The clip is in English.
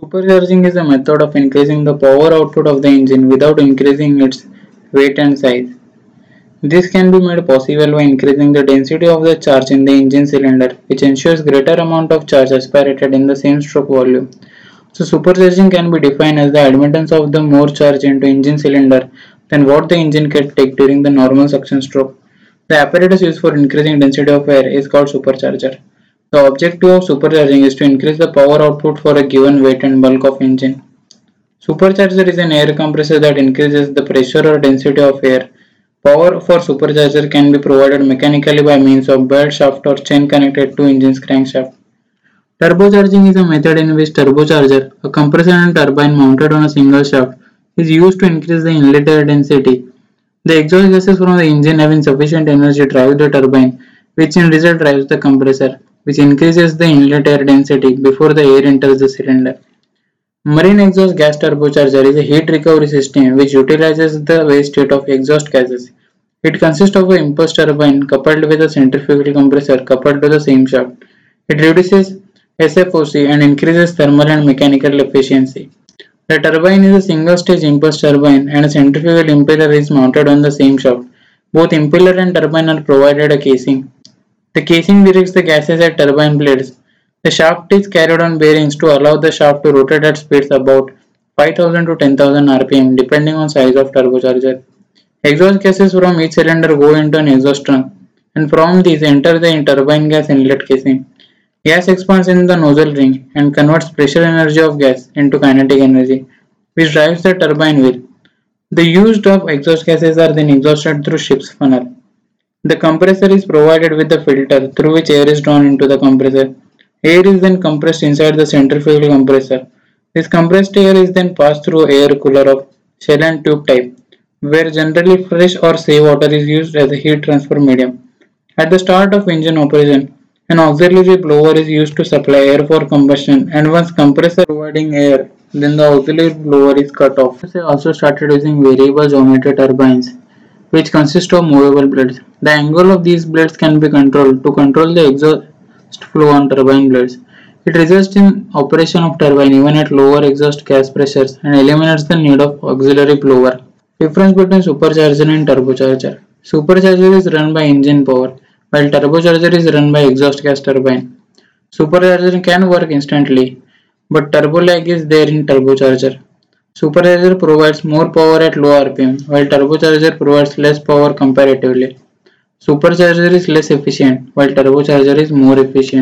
Supercharging is a method of increasing the power output of the engine without increasing its weight and size. This can be made possible by increasing the density of the charge in the engine cylinder, which ensures greater amount of charge aspirated in the same stroke volume. So supercharging can be defined as the admittance of the more charge into engine cylinder than what the engine can take during the normal suction stroke. The apparatus used for increasing density of air is called supercharger. The objective of supercharging is to increase the power output for a given weight and bulk of engine. Supercharger is an air compressor that increases the pressure or density of air. Power for supercharger can be provided mechanically by means of belt shaft or chain connected to engine's crankshaft. Turbocharging is a method in which turbocharger, a compressor and turbine mounted on a single shaft, is used to increase the inlet air density. The exhaust gases from the engine having sufficient energy drive the turbine, which in result drives the compressor which increases the inlet air density before the air enters the cylinder. Marine exhaust gas turbocharger is a heat recovery system which utilizes the waste heat of exhaust gases. It consists of an impulse turbine coupled with a centrifugal compressor coupled to the same shaft. It reduces SFOC and increases thermal and mechanical efficiency. The turbine is a single stage impulse turbine and a centrifugal impeller is mounted on the same shaft. Both impeller and turbine are provided a casing. The casing directs the gases at turbine blades. The shaft is carried on bearings to allow the shaft to rotate at speeds about 5000 to 10,000 rpm depending on size of turbocharger. Exhaust gases from each cylinder go into an exhaust trunk and from these enter the turbine gas inlet casing. Gas expands in the nozzle ring and converts pressure energy of gas into kinetic energy which drives the turbine wheel. The used of exhaust gases are then exhausted through ship's funnel. The compressor is provided with a filter through which air is drawn into the compressor. Air is then compressed inside the centrifugal compressor. This compressed air is then passed through air cooler of shell and tube type, where generally fresh or seawater is used as a heat transfer medium. At the start of engine operation, an auxiliary blower is used to supply air for combustion and once compressor providing air, then the auxiliary blower is cut off. They also started using variable geometry turbines which consist of movable blades. The angle of these blades can be controlled to control the exhaust flow on turbine blades. It results in operation of turbine even at lower exhaust gas pressures and eliminates the need of auxiliary blower. Difference between supercharger and turbocharger. Supercharger is run by engine power while turbocharger is run by exhaust gas turbine. Supercharger can work instantly but turbo lag is there in turbocharger. Supercharger provides more power at low RPM, while turbocharger provides less power comparatively. Supercharger is less efficient, while turbocharger is more efficient.